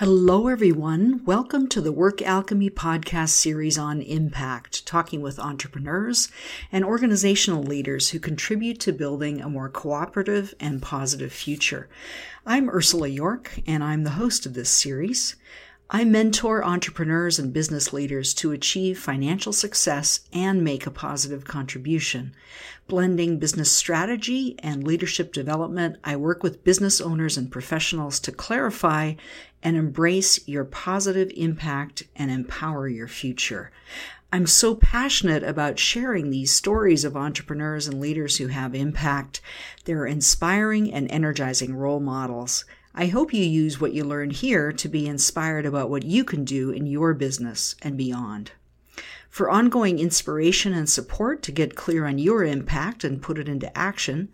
Hello, everyone. Welcome to the Work Alchemy podcast series on impact, talking with entrepreneurs and organizational leaders who contribute to building a more cooperative and positive future. I'm Ursula Jorch, and I'm the host of this series. I mentor entrepreneurs and business leaders to achieve financial success and make a positive contribution. Blending business strategy and leadership development, I work with business owners and professionals to clarify and embrace your positive impact and empower your future. I'm so passionate about sharing these stories of entrepreneurs and leaders who have impact. They're inspiring and energizing role models. I hope you use what you learn here to be inspired about what you can do in your business and beyond. For ongoing inspiration and support to get clear on your impact and put it into action,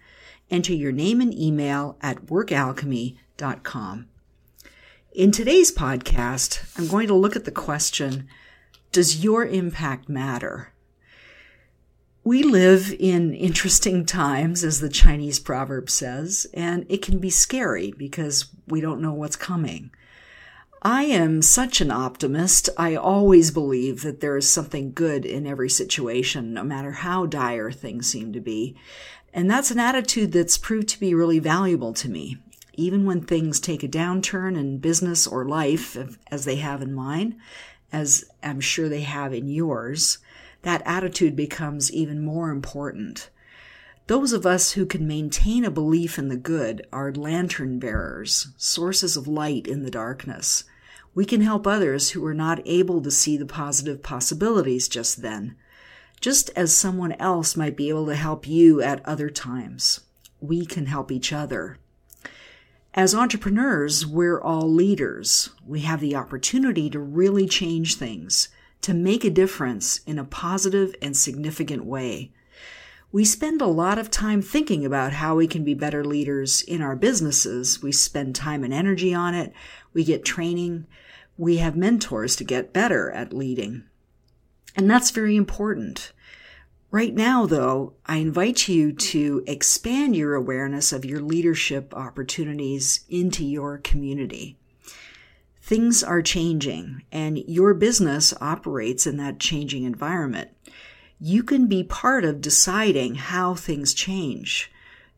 enter your name and email at workalchemy.com. In today's podcast, I'm going to look at the question Does your impact matter? We live in interesting times, as the Chinese proverb says, and it can be scary because we don't know what's coming. I am such an optimist. I always believe that there is something good in every situation, no matter how dire things seem to be. And that's an attitude that's proved to be really valuable to me. Even when things take a downturn in business or life, as they have in mine, as I'm sure they have in yours, that attitude becomes even more important. Those of us who can maintain a belief in the good are lantern bearers, sources of light in the darkness. We can help others who are not able to see the positive possibilities just then, just as someone else might be able to help you at other times. We can help each other. As entrepreneurs, we're all leaders. We have the opportunity to really change things to make a difference in a positive and significant way. We spend a lot of time thinking about how we can be better leaders in our businesses. We spend time and energy on it. We get training. We have mentors to get better at leading. And that's very important. Right now, though, I invite you to expand your awareness of your leadership opportunities into your community. Things are changing, and your business operates in that changing environment. You can be part of deciding how things change.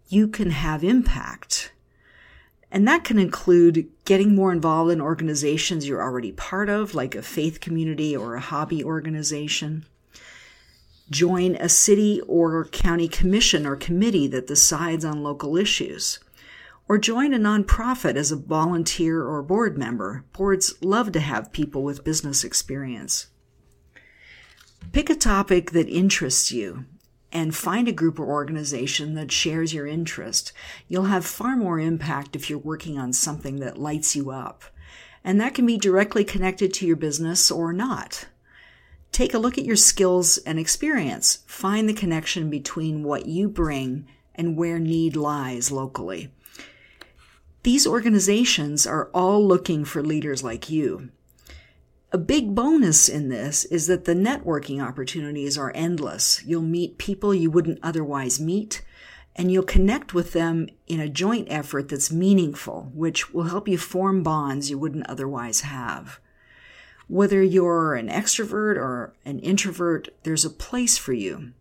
You can have impact. And that can include getting more involved in organizations you're already part of, like a faith community or a hobby organization. Join a city or county commission or committee that decides on local issues or join a nonprofit as a volunteer or board member. Boards love to have people with business experience. Pick a topic that interests you and find a group or organization that shares your interest. You'll have far more impact if you're working on something that lights you up. And that can be directly connected to your business or not. Take a look at your skills and experience. Find the connection between what you bring and where need lies locally. These organizations are all looking for leaders like you. A big bonus in this is that the networking opportunities are endless. You'll meet people you wouldn't otherwise meet, and you'll connect with them in a joint effort that's meaningful, which will help you form bonds you wouldn't otherwise have. Whether you're an extrovert or an introvert, there's a place for you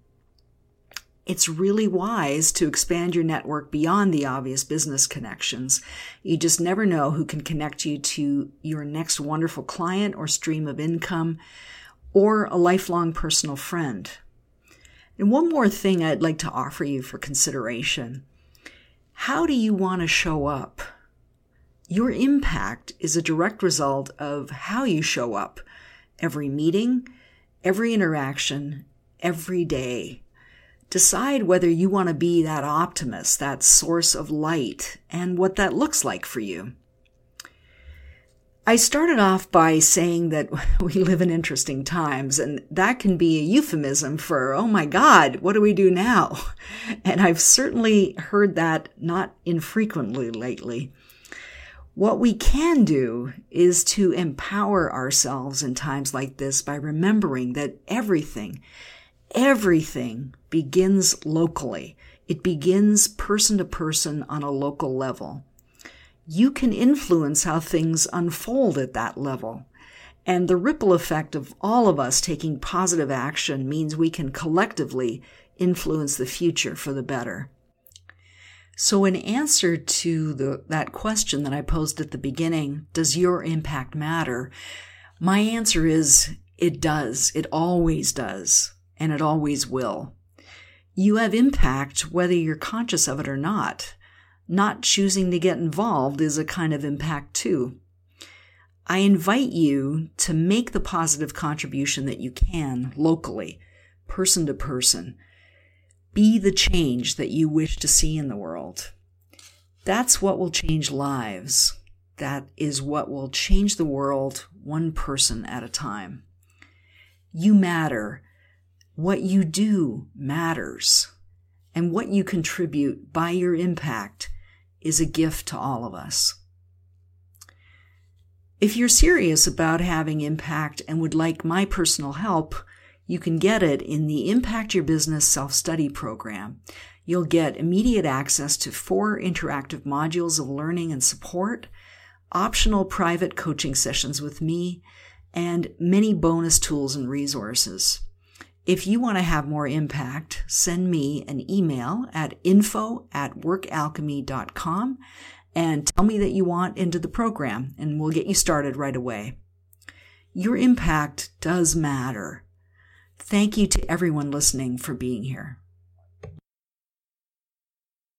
it's really wise to expand your network beyond the obvious business connections. You just never know who can connect you to your next wonderful client or stream of income or a lifelong personal friend. And one more thing I'd like to offer you for consideration. How do you want to show up? Your impact is a direct result of how you show up every meeting, every interaction, every day. Decide whether you want to be that optimist, that source of light, and what that looks like for you. I started off by saying that we live in interesting times, and that can be a euphemism for, oh my God, what do we do now? And I've certainly heard that not infrequently lately. What we can do is to empower ourselves in times like this by remembering that everything, everything begins locally. It begins person to person on a local level. you can influence how things unfold at that level. And the ripple effect of all of us taking positive action means we can collectively influence the future for the better. So, in answer to the, that question that I posed at the beginning, does your impact matter? My answer is it does. It always does. And it always will. You have impact whether you're conscious of it or not. Not choosing to get involved is a kind of impact too. I invite you to make the positive contribution that you can locally, person to person be the change that you wish to see in the world. That's what will change lives. That is what will change the world one person at a time. You matter. What you do matters. And what you contribute by your impact is a gift to all of us. If you're serious about having impact and would like my personal help, you can get it in the Impact Your Business Self Study Program. You'll get immediate access to four interactive modules of learning and support, optional private coaching sessions with me, and many bonus tools and resources. If you want to have more impact, send me an email at info at workalchemy.com and tell me that you want into the program, and we'll get you started right away. Your impact does matter. Thank you to everyone listening for being here.